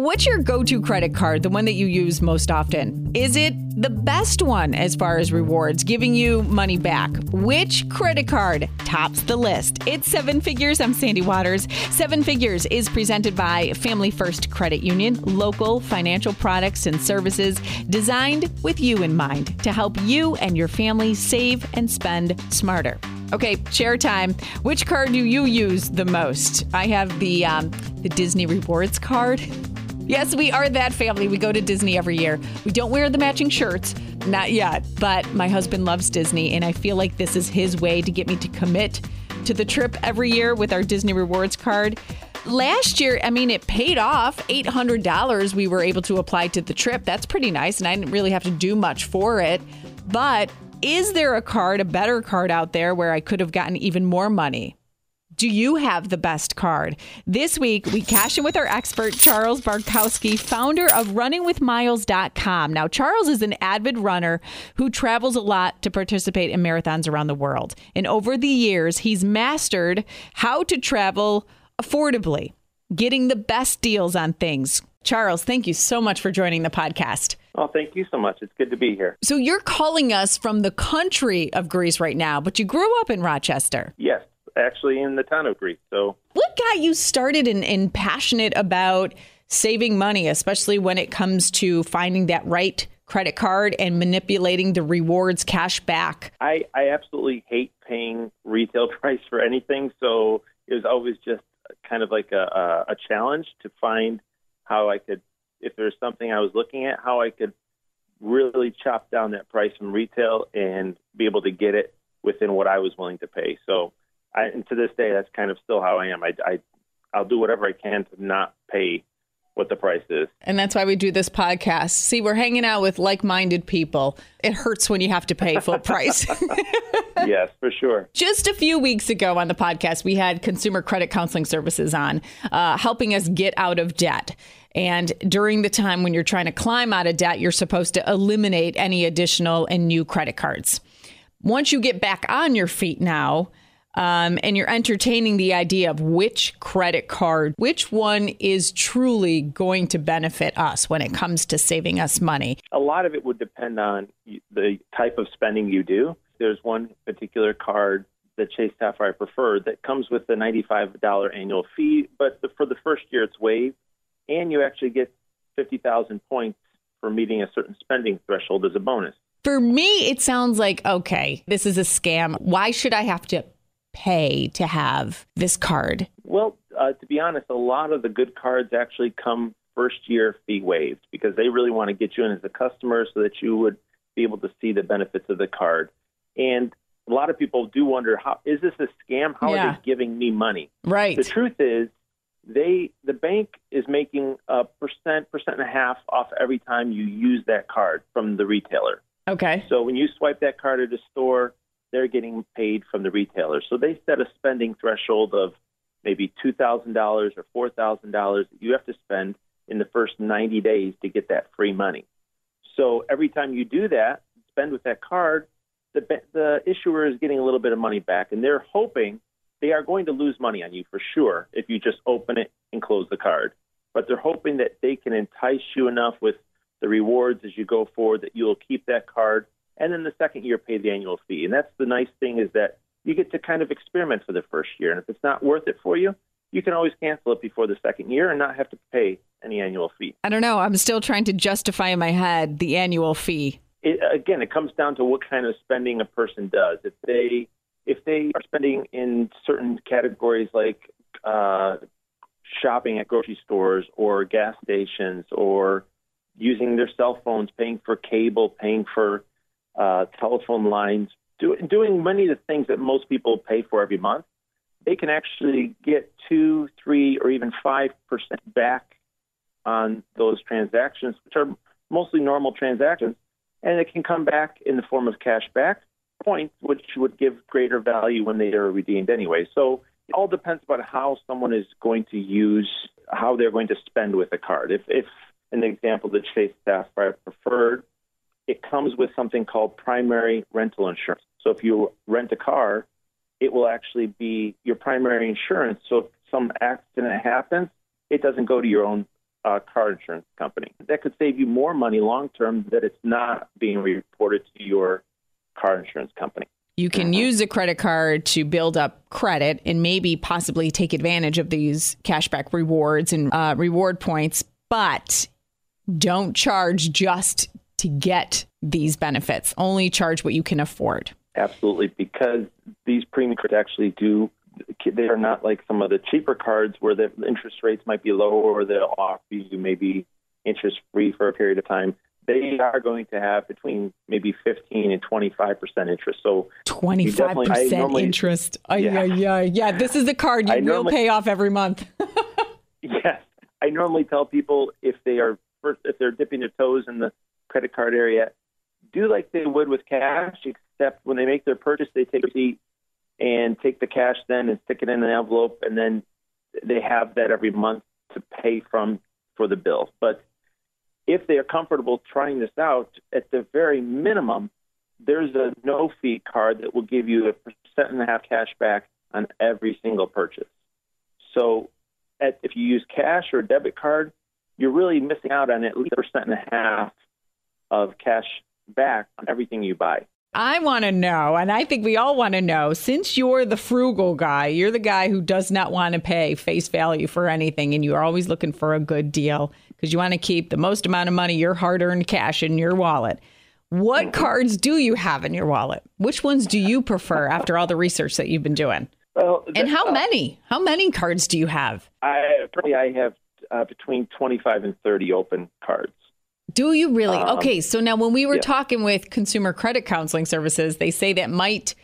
What's your go to credit card, the one that you use most often? Is it the best one as far as rewards, giving you money back? Which credit card tops the list? It's Seven Figures. I'm Sandy Waters. Seven Figures is presented by Family First Credit Union, local financial products and services designed with you in mind to help you and your family save and spend smarter. Okay, share time. Which card do you use the most? I have the um, the Disney Rewards card. Yes, we are that family. We go to Disney every year. We don't wear the matching shirts, not yet, but my husband loves Disney, and I feel like this is his way to get me to commit to the trip every year with our Disney Rewards card. Last year, I mean, it paid off $800 we were able to apply to the trip. That's pretty nice, and I didn't really have to do much for it. But is there a card, a better card out there where I could have gotten even more money? Do you have the best card? This week, we cash in with our expert, Charles Barkowski, founder of runningwithmiles.com. Now, Charles is an avid runner who travels a lot to participate in marathons around the world. And over the years, he's mastered how to travel affordably, getting the best deals on things. Charles, thank you so much for joining the podcast. Oh, thank you so much. It's good to be here. So, you're calling us from the country of Greece right now, but you grew up in Rochester. Yes, actually in the town of Greece. So, what got you started and, and passionate about saving money, especially when it comes to finding that right credit card and manipulating the rewards cash back? I, I absolutely hate paying retail price for anything. So, it was always just kind of like a, a, a challenge to find how I could, if there's something I was looking at, how I could really chop down that price from retail and be able to get it within what I was willing to pay. So I, and to this day, that's kind of still how I am. I, I, I'll do whatever I can to not pay what the price is. And that's why we do this podcast. See, we're hanging out with like minded people. It hurts when you have to pay full price. yes, for sure. Just a few weeks ago on the podcast, we had Consumer Credit Counseling Services on, uh, helping us get out of debt. And during the time when you're trying to climb out of debt, you're supposed to eliminate any additional and new credit cards. Once you get back on your feet now, um, and you're entertaining the idea of which credit card, which one is truly going to benefit us when it comes to saving us money? A lot of it would depend on the type of spending you do. There's one particular card the Chase Sapphire Preferred that comes with the $95 annual fee, but the, for the first year it's waived, and you actually get 50,000 points for meeting a certain spending threshold as a bonus. For me, it sounds like okay, this is a scam. Why should I have to pay to have this card? Well, uh, to be honest, a lot of the good cards actually come first year fee waived because they really want to get you in as a customer so that you would be able to see the benefits of the card. And a lot of people do wonder how is this a scam? How yeah. are they giving me money? Right. The truth is they the bank is making a percent, percent and a half off every time you use that card from the retailer. Okay. So when you swipe that card at a store, they're getting paid from the retailer. So they set a spending threshold of maybe $2,000 or $4,000 that you have to spend in the first 90 days to get that free money. So every time you do that, spend with that card, the, the issuer is getting a little bit of money back, and they're hoping they are going to lose money on you for sure if you just open it and close the card. But they're hoping that they can entice you enough with the rewards as you go forward that you'll keep that card and then the second year pay the annual fee. And that's the nice thing is that you get to kind of experiment for the first year. And if it's not worth it for you, you can always cancel it before the second year and not have to pay any annual fee. I don't know. I'm still trying to justify in my head the annual fee. It, again, it comes down to what kind of spending a person does. If they if they are spending in certain categories like uh, shopping at grocery stores or gas stations or using their cell phones, paying for cable, paying for uh, telephone lines, do, doing many of the things that most people pay for every month, they can actually get two, three, or even five percent back on those transactions, which are mostly normal transactions, and it can come back in the form of cash back points, which would give greater value when they are redeemed anyway. So it all depends about how someone is going to use, how they're going to spend with a card. If, if an example, the Chase Sapphire Preferred it comes with something called primary rental insurance. So if you rent a car, it will actually be your primary insurance. So if some accident happens, it doesn't go to your own uh, car insurance company. That could save you more money long term that it's not being reported to your car insurance company. You can use a credit card to build up credit and maybe possibly take advantage of these cashback rewards and uh, reward points, but don't charge just to get these benefits. Only charge what you can afford. Absolutely, because these premium cards actually do. They are not like some of the cheaper cards where the interest rates might be lower or they'll offer you maybe interest free for a period of time they are going to have between maybe 15 and 25 percent interest. So 25 percent interest. Yeah. yeah, yeah. This is the card you I will normally, pay off every month. yes, I normally tell people if they are if they're dipping their toes in the credit card area, do like they would with cash, except when they make their purchase, they take a receipt and take the cash then and stick it in an envelope, and then they have that every month to pay from for the bill. But if they are comfortable trying this out, at the very minimum, there's a no fee card that will give you a percent and a half cash back on every single purchase. So at, if you use cash or a debit card, you're really missing out on at least a percent and a half of cash back on everything you buy. I want to know, and I think we all want to know, since you're the frugal guy, you're the guy who does not want to pay face value for anything, and you're always looking for a good deal because you want to keep the most amount of money, your hard earned cash in your wallet. What mm-hmm. cards do you have in your wallet? Which ones do you prefer after all the research that you've been doing? Well, and how uh, many? How many cards do you have? I I have uh, between 25 and 30 open cards. Do you really? Um, okay, so now when we were yeah. talking with consumer credit counseling services, they say that might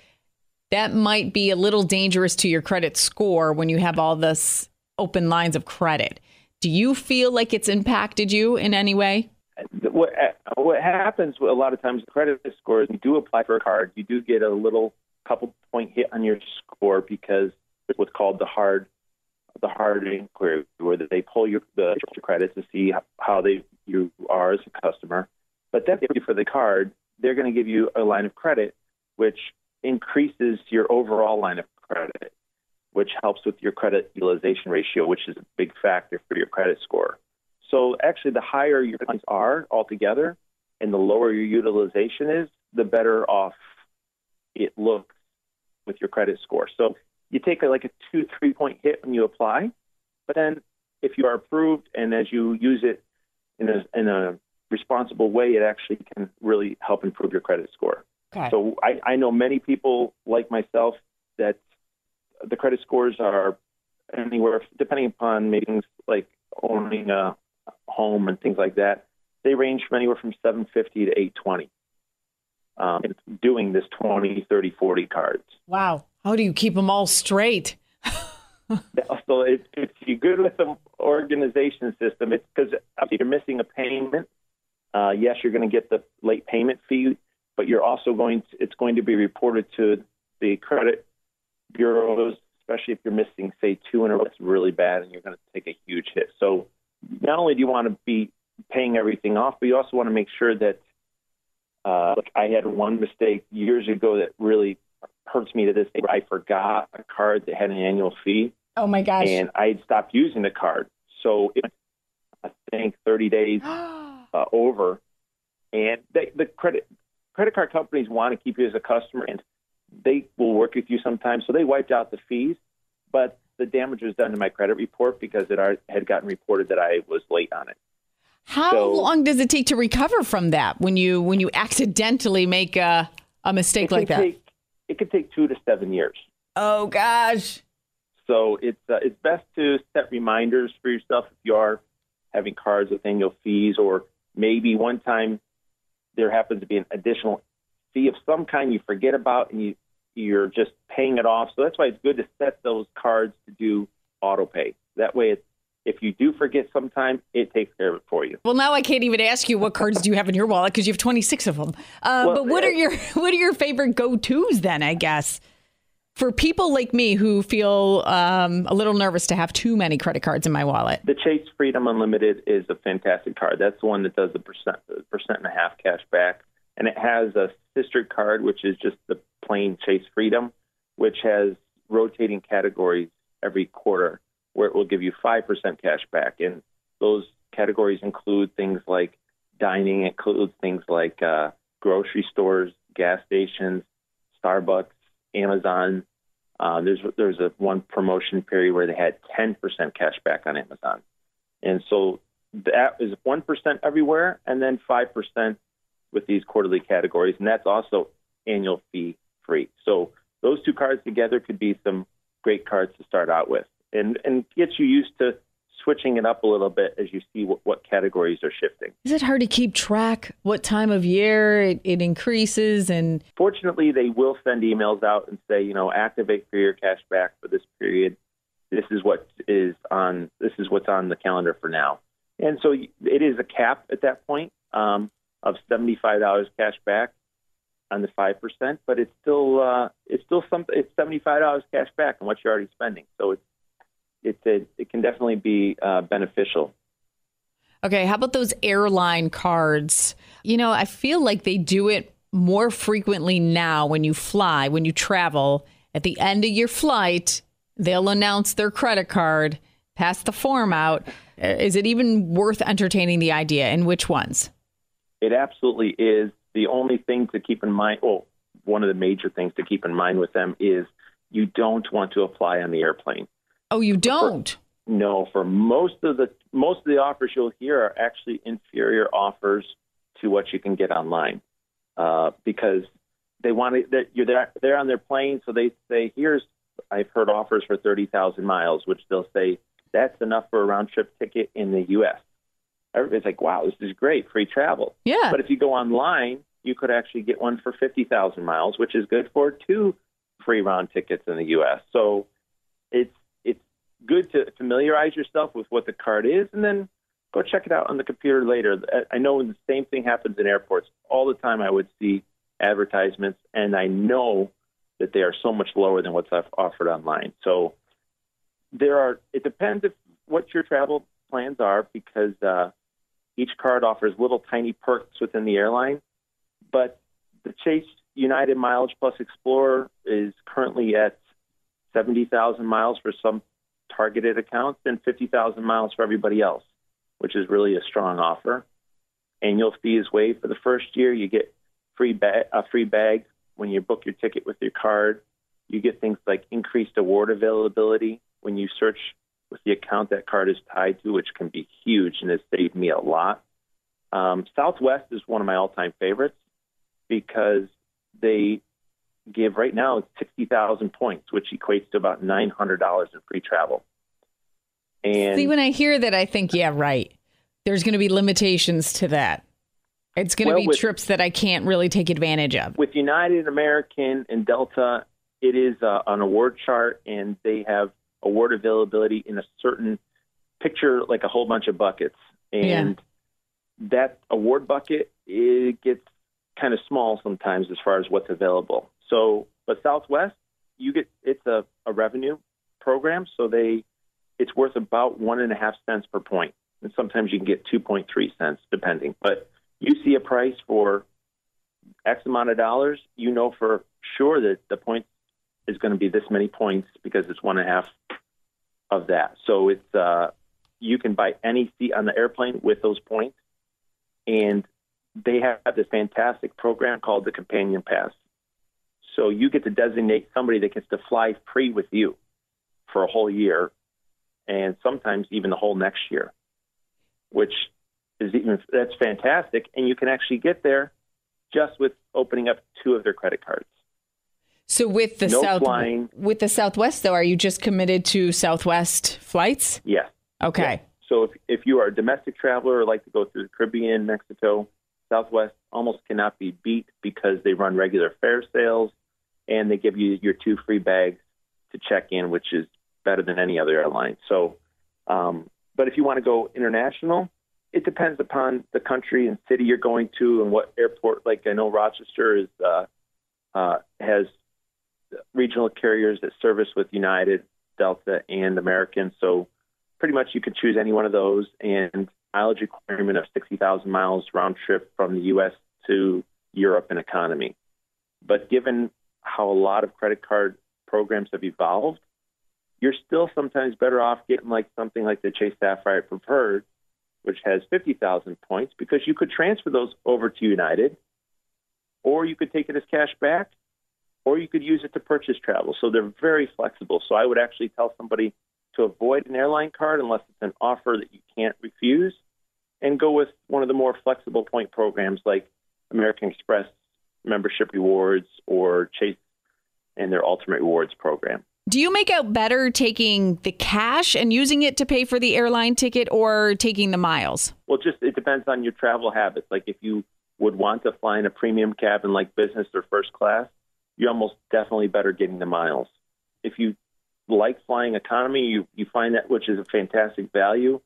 that might be a little dangerous to your credit score when you have all this open lines of credit. Do you feel like it's impacted you in any way? What, what happens a lot of times, credit scores, you do apply for a card, you do get a little couple point hit on your score because it's what's called the hard the hard inquiry, where they pull your the credit to see how they you are as a customer. But then for the card, they're going to give you a line of credit, which increases your overall line of credit, which helps with your credit utilization ratio, which is a big factor for your credit score. So actually, the higher your points are altogether, and the lower your utilization is, the better off it looks with your credit score. So you take a, like a two, three point hit when you apply, but then if you are approved and as you use it in a, in a responsible way, it actually can really help improve your credit score. Okay. So I, I know many people like myself that the credit scores are anywhere, depending upon things like owning a home and things like that, they range from anywhere from 750 to 820. Um, doing this 20, 30, 40 cards. Wow. How do you keep them all straight? so if, if you're good with the organization system, it's because if you're missing a payment, uh, yes, you're going to get the late payment fee, but you're also going to, it's going to be reported to the credit bureaus, especially if you're missing, say, two in a row. That's really bad, and you're going to take a huge hit. So not only do you want to be paying everything off, but you also want to make sure that. Uh, I had one mistake years ago that really hurts me to this day. I forgot a card that had an annual fee. Oh my gosh! And I had stopped using the card, so it, I think 30 days uh, over, and they, the credit credit card companies want to keep you as a customer, and they will work with you sometimes. So they wiped out the fees, but the damage was done to my credit report because it had gotten reported that I was late on it. How so, long does it take to recover from that when you when you accidentally make a a mistake like that? Take, it could take two to seven years. Oh gosh. So it's uh, it's best to set reminders for yourself if you are having cards with annual fees, or maybe one time there happens to be an additional fee of some kind you forget about, and you you're just paying it off. So that's why it's good to set those cards to do auto pay. That way, it's if you do forget sometime, it takes care of it for you. Well, now I can't even ask you what cards do you have in your wallet because you have 26 of them. Uh, well, but what are your what are your favorite go tos then? I guess for people like me who feel um, a little nervous to have too many credit cards in my wallet. The Chase Freedom Unlimited is a fantastic card. That's the one that does the percent percent and a half cash back, and it has a sister card which is just the plain Chase Freedom, which has rotating categories every quarter where it will give you 5% cash back. And those categories include things like dining, includes things like uh, grocery stores, gas stations, Starbucks, Amazon. Uh, there's there's a one promotion period where they had 10% cash back on Amazon, and so that is one percent everywhere, and then five percent with these quarterly categories, and that's also annual fee free. So those two cards together could be some great cards to start out with, and and get you used to switching it up a little bit as you see what, what categories are shifting. Is it hard to keep track what time of year it, it increases? And fortunately, they will send emails out and say, you know, activate for your cash back for this period. This is what is on. This is what's on the calendar for now. And so it is a cap at that point um, of seventy-five dollars cash back on the five percent, but it's still uh, it's still some it's seventy-five dollars cash back on what you're already spending. So it's it's a, it can definitely be uh, beneficial. Okay, how about those airline cards? You know, I feel like they do it more frequently now when you fly, when you travel. At the end of your flight, they'll announce their credit card, pass the form out. Uh, is it even worth entertaining the idea, and which ones? It absolutely is. The only thing to keep in mind, well, one of the major things to keep in mind with them is you don't want to apply on the airplane. Oh, you don't? For, no, for most of the most of the offers you'll hear are actually inferior offers to what you can get online, uh, because they want to. That you're there. They're on their plane, so they say, "Here's." I've heard offers for thirty thousand miles, which they'll say that's enough for a round trip ticket in the U.S. Everybody's like, "Wow, this is great, free travel." Yeah. But if you go online, you could actually get one for fifty thousand miles, which is good for two free round tickets in the U.S. So it's good to familiarize yourself with what the card is, and then go check it out on the computer later. I know the same thing happens in airports all the time. I would see advertisements, and I know that they are so much lower than what's offered online. So there are. It depends if what your travel plans are, because uh, each card offers little tiny perks within the airline. But the Chase United Mileage Plus Explorer is currently at seventy thousand miles for some targeted accounts and 50,000 miles for everybody else, which is really a strong offer. Annual fee is waived for the first year. You get free ba- a free bag when you book your ticket with your card. You get things like increased award availability when you search with the account that card is tied to, which can be huge and has saved me a lot. Um, Southwest is one of my all-time favorites because they give right now 60,000 points, which equates to about $900 in free travel. And See, when I hear that, I think, yeah, right. There's going to be limitations to that. It's going to well, be with, trips that I can't really take advantage of. With United American and Delta, it is uh, an award chart, and they have award availability in a certain picture, like a whole bunch of buckets. And yeah. that award bucket it gets kind of small sometimes as far as what's available. So, but Southwest, you get it's a, a revenue program, so they it's worth about one and a half cents per point, and sometimes you can get two point three cents depending. But you see a price for X amount of dollars, you know for sure that the point is going to be this many points because it's one and a half of that. So it's uh, you can buy any seat on the airplane with those points, and they have this fantastic program called the Companion Pass. So you get to designate somebody that gets to fly free with you for a whole year, and sometimes even the whole next year, which is even that's fantastic. And you can actually get there just with opening up two of their credit cards. So with the no South flying. with the Southwest though, are you just committed to Southwest flights? Yes. Okay. So if if you are a domestic traveler or like to go through the Caribbean, Mexico, Southwest almost cannot be beat because they run regular fare sales and they give you your two free bags to check in, which is better than any other airline. So, um, but if you want to go international, it depends upon the country and city you're going to and what airport. Like I know Rochester is uh, uh, has regional carriers that service with United, Delta, and American. So pretty much you can choose any one of those. And mileage requirement of 60,000 miles round trip from the U.S. to Europe and economy. But given how a lot of credit card programs have evolved, you're still sometimes better off getting like something like the Chase Sapphire Preferred, which has 50,000 points, because you could transfer those over to United, or you could take it as cash back, or you could use it to purchase travel. So they're very flexible. So I would actually tell somebody to avoid an airline card unless it's an offer that you can't refuse and go with one of the more flexible point programs like American Express membership rewards or Chase and their Ultimate Rewards program. Do you make out better taking the cash and using it to pay for the airline ticket or taking the miles? Well, just it depends on your travel habits. Like if you would want to fly in a premium cabin like business or first class, you're almost definitely better getting the miles. If you like flying economy, you you find that which is a fantastic value.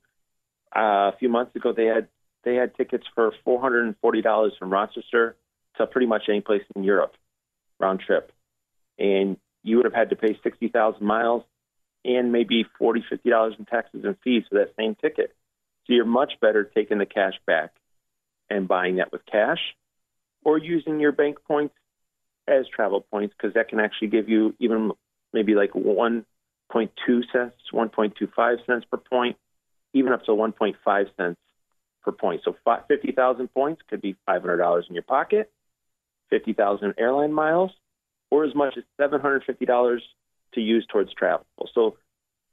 Uh, a few months ago, they had they had tickets for four hundred and forty dollars from Rochester to pretty much any place in Europe, round trip, and you would have had to pay 60,000 miles and maybe 40, 50 dollars in taxes and fees for that same ticket. So you're much better taking the cash back and buying that with cash or using your bank points as travel points because that can actually give you even maybe like 1.2 cents, 1.25 cents per point, even up to 1.5 cents per point. So 50,000 points could be $500 in your pocket, 50,000 airline miles, or as much as $750 to use towards travel. So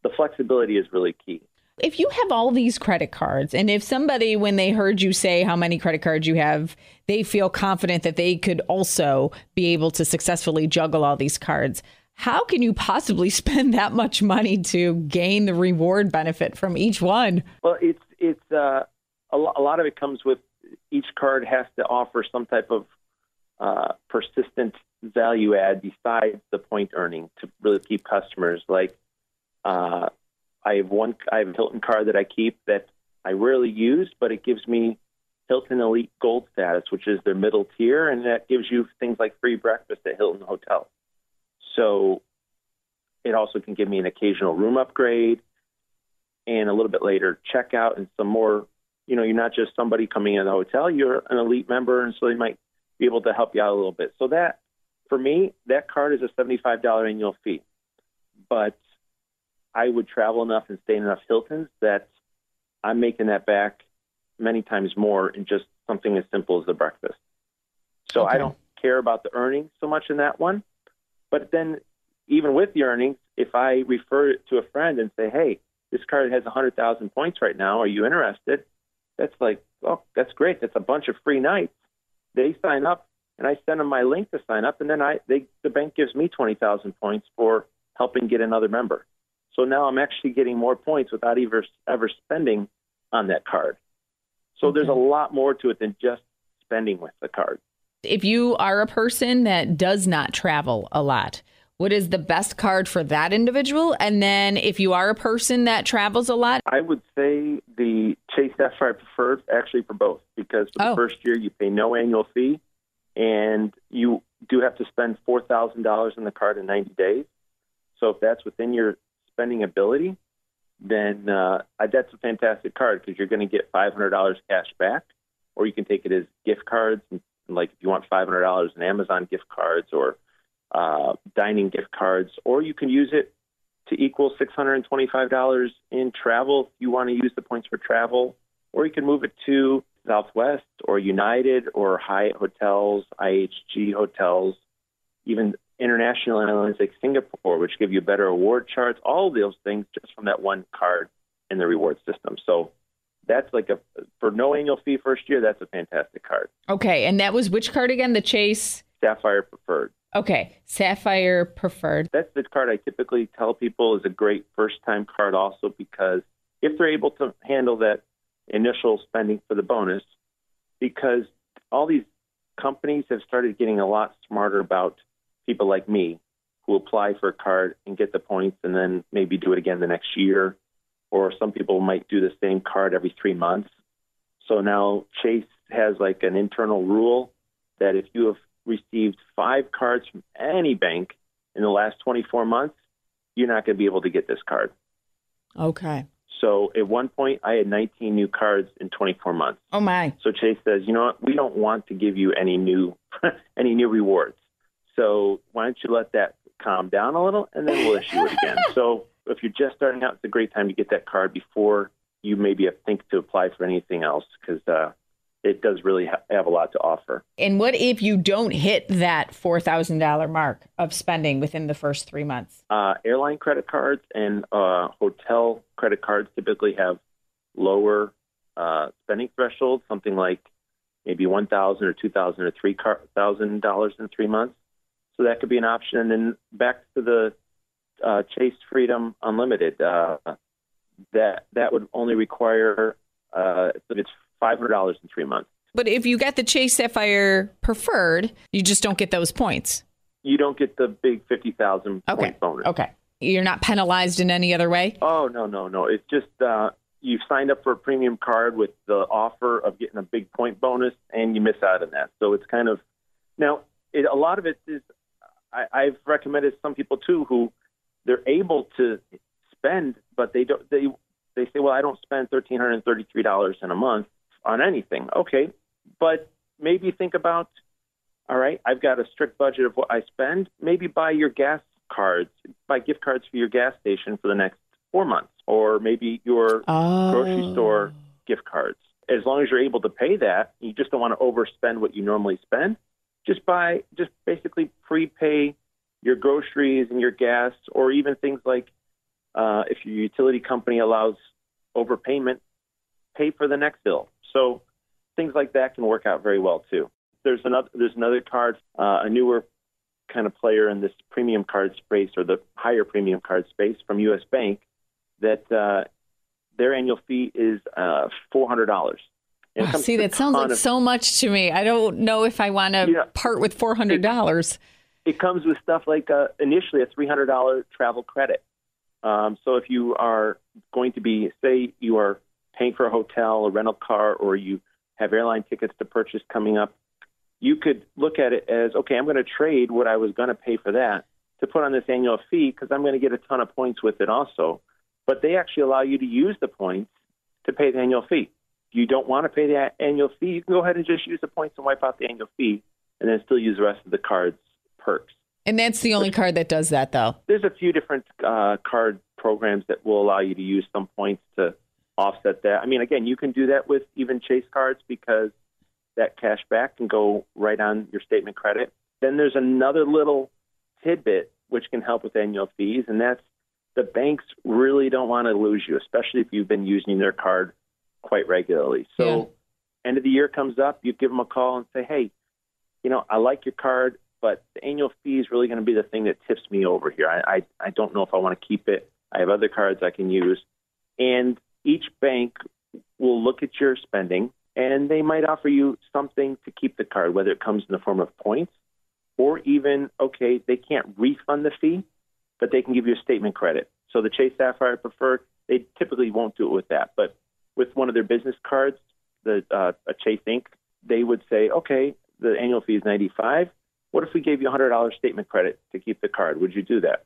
the flexibility is really key. If you have all these credit cards, and if somebody, when they heard you say how many credit cards you have, they feel confident that they could also be able to successfully juggle all these cards, how can you possibly spend that much money to gain the reward benefit from each one? Well, it's it's uh, a, lot of it comes with each card has to offer some type of uh, persistent value add besides the point earning to really keep customers. Like uh, I have one, I have a Hilton card that I keep that I rarely use, but it gives me Hilton Elite Gold status, which is their middle tier, and that gives you things like free breakfast at Hilton Hotel. So it also can give me an occasional room upgrade and a little bit later checkout and some more. You know, you're not just somebody coming in the hotel; you're an elite member, and so they might be able to help you out a little bit. So that for me, that card is a $75 annual fee. But I would travel enough and stay in enough Hiltons that I'm making that back many times more in just something as simple as the breakfast. So okay. I don't care about the earnings so much in that one. But then, even with the earnings, if I refer it to a friend and say, hey, this card has 100,000 points right now, are you interested? That's like, oh, that's great. That's a bunch of free nights. They sign up and I send them my link to sign up, and then I they the bank gives me twenty thousand points for helping get another member. So now I'm actually getting more points without ever ever spending on that card. So okay. there's a lot more to it than just spending with the card. If you are a person that does not travel a lot, what is the best card for that individual? And then if you are a person that travels a lot, I would say the Chase Sapphire Preferred actually for both because for oh. the first year you pay no annual fee and you do have to spend four thousand dollars in the card in 90 days. So if that's within your spending ability, then uh, that's a fantastic card because you're going to get $500 cash back, or you can take it as gift cards. And, like if you want $500 in Amazon gift cards or uh, dining gift cards, or you can use it to equal $625 in travel if you want to use the points for travel, or you can move it to Southwest or United or Hyatt hotels, IHG hotels, even international airlines like Singapore, which give you better award charts, all of those things just from that one card in the reward system. So that's like a for no annual fee first year, that's a fantastic card. Okay. And that was which card again? The Chase Sapphire Preferred. Okay. Sapphire Preferred. That's the card I typically tell people is a great first time card also because if they're able to handle that initial spending for the bonus because all these companies have started getting a lot smarter about people like me who apply for a card and get the points and then maybe do it again the next year. Or some people might do the same card every three months. So now Chase has like an internal rule that if you have received five cards from any bank in the last 24 months, you're not going to be able to get this card. Okay. So at one point, I had 19 new cards in 24 months. Oh my! So Chase says, you know what? We don't want to give you any new any new rewards. So why don't you let that calm down a little, and then we'll issue it again. so if you're just starting out, it's a great time to get that card before you maybe think to apply for anything else because uh, it does really ha- have a lot to offer. And what if you don't hit that $4,000 mark of spending within the first three months? Uh, airline credit cards and uh, hotel credit cards typically have lower uh, spending thresholds, something like maybe 1,000 or 2,000 or three thousand dollars in three months. So that could be an option. And then back to the uh, Chase Freedom Unlimited, uh, that that would only require uh, it's five hundred dollars in three months. But if you get the Chase Sapphire Preferred, you just don't get those points. You don't get the big fifty thousand okay. point bonus. Okay. You're not penalized in any other way. Oh no no no! It's just uh, you've signed up for a premium card with the offer of getting a big point bonus, and you miss out on that. So it's kind of now it, a lot of it is I, I've recommended some people too who they're able to spend, but they don't they they say, well, I don't spend thirteen hundred thirty three dollars in a month on anything. Okay, but maybe think about all right, I've got a strict budget of what I spend. Maybe buy your gas cards, buy gift cards for your gas station for the next four months, or maybe your oh. grocery store gift cards. As long as you're able to pay that, you just don't want to overspend what you normally spend. Just buy, just basically prepay your groceries and your gas, or even things like uh, if your utility company allows overpayment, pay for the next bill. So things like that can work out very well too. There's another there's another card, uh, a newer kind of player in this premium card space or the higher premium card space from U.S. Bank that uh, their annual fee is uh, four hundred dollars. Oh, see, that sounds like of, so much to me. I don't know if I want to yeah, part with four hundred dollars. It, it, comes with stuff like uh, initially a three hundred dollar travel credit. Um, so if you are going to be, say, you are paying for a hotel, a rental car, or you have airline tickets to purchase coming up, you could look at it as, okay, I'm going to trade what I was going to pay for that to put on this annual fee because I'm going to get a ton of points with it also but they actually allow you to use the points to pay the annual fee. If you don't want to pay the annual fee, you can go ahead and just use the points and wipe out the annual fee and then still use the rest of the card's perks. And that's the only card that does that, though. There's a few different uh, card programs that will allow you to use some points to offset that. I mean, again, you can do that with even Chase cards because that cash back can go right on your statement credit. Then there's another little tidbit which can help with annual fees, and that's the banks really don't want to lose you, especially if you've been using their card quite regularly. So, yeah. end of the year comes up, you give them a call and say, hey, you know, I like your card, but the annual fee is really going to be the thing that tips me over here. I, I, I don't know if I want to keep it. I have other cards I can use. And each bank will look at your spending and they might offer you something to keep the card, whether it comes in the form of points or even, okay, they can't refund the fee, but they can give you a statement credit. So the Chase Sapphire Preferred, they typically won't do it with that. But with one of their business cards, the uh, a Chase Ink, they would say, okay, the annual fee is 95. What if we gave you a $100 statement credit to keep the card? Would you do that?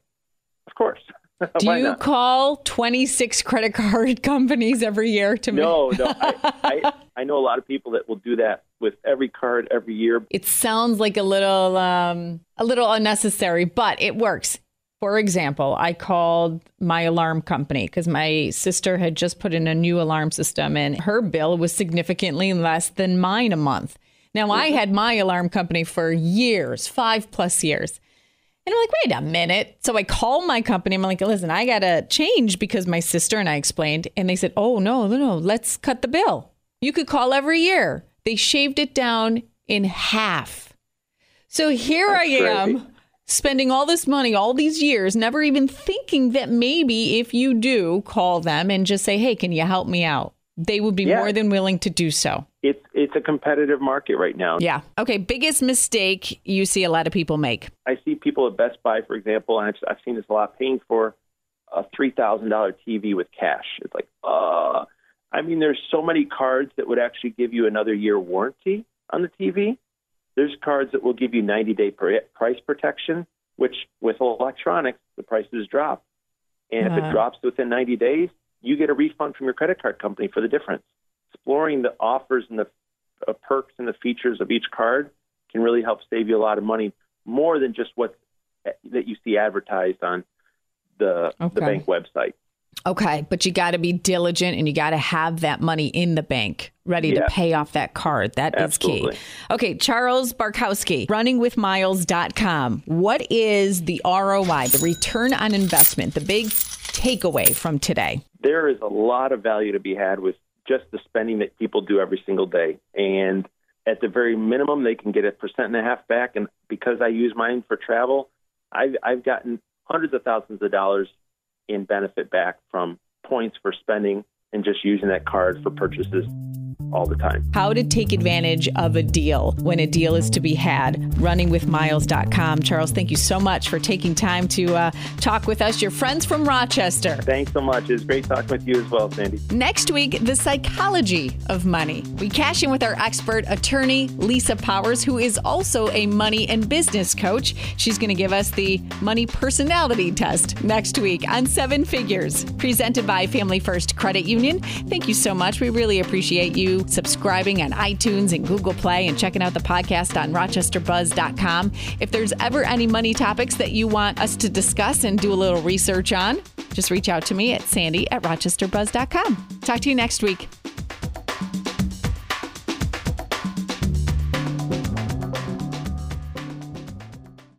Of course. Do you not? call 26 credit card companies every year to No, no. I, I, I, know a lot of people that will do that with every card every year. It sounds like a little um, a little unnecessary, but it works. For example, I called my alarm company because my sister had just put in a new alarm system and her bill was significantly less than mine a month. Now, I had my alarm company for years, five plus years. And I'm like, wait a minute. So I call my company. I'm like, listen, I got to change because my sister and I explained. And they said, oh, no, no, no, let's cut the bill. You could call every year. They shaved it down in half. So here That's I am. Crazy spending all this money all these years, never even thinking that maybe if you do call them and just say, hey, can you help me out? They would be yeah. more than willing to do so. It's it's a competitive market right now. Yeah. Okay. Biggest mistake you see a lot of people make. I see people at Best Buy, for example, and I've, I've seen this a lot, paying for a three thousand dollar TV with cash. It's like, uh, I mean, there's so many cards that would actually give you another year warranty on the TV. There's cards that will give you 90 day price protection, which with electronics, the prices drop. And if it drops within 90 days, you get a refund from your credit card company for the difference. Exploring the offers and the uh, perks and the features of each card can really help save you a lot of money, more than just what that you see advertised on the okay. the bank website. Okay, but you got to be diligent and you got to have that money in the bank ready Yeah. to pay off that card. That is Absolutely. key. Okay, Charles Barkowski, runningwithmiles.com. What is the ROI, the return on investment, the big takeaway from today? there is a lot of value to be had with just the spending that people do every single day. And at the very minimum, they can get a percent and a half back. And because I use mine for travel, I've, I've gotten hundreds of thousands of dollars in benefit back from points for spending and just using that card for purchases all the time. How to take advantage of a deal when a deal is to be had. Runningwithmiles.com. Charles, thank you so much for taking time to uh, talk with us. Your friends from Rochester. Thanks so much. It was great talking with you as well, Sandy. Next week, the psychology of money. We cash in with our expert attorney, Lisa Powers, who is also a money and business coach. She's going to give us the money personality test next week on Seven Figures, presented by Family First Credit Union. Thank you so much. We really appreciate you subscribing on iTunes and Google Play and checking out the podcast on rochesterbuzz.com. If there's ever any money topics that you want us to discuss and do a little research on, just reach out to me at sandy at rochesterbuzz.com. Talk to you next week.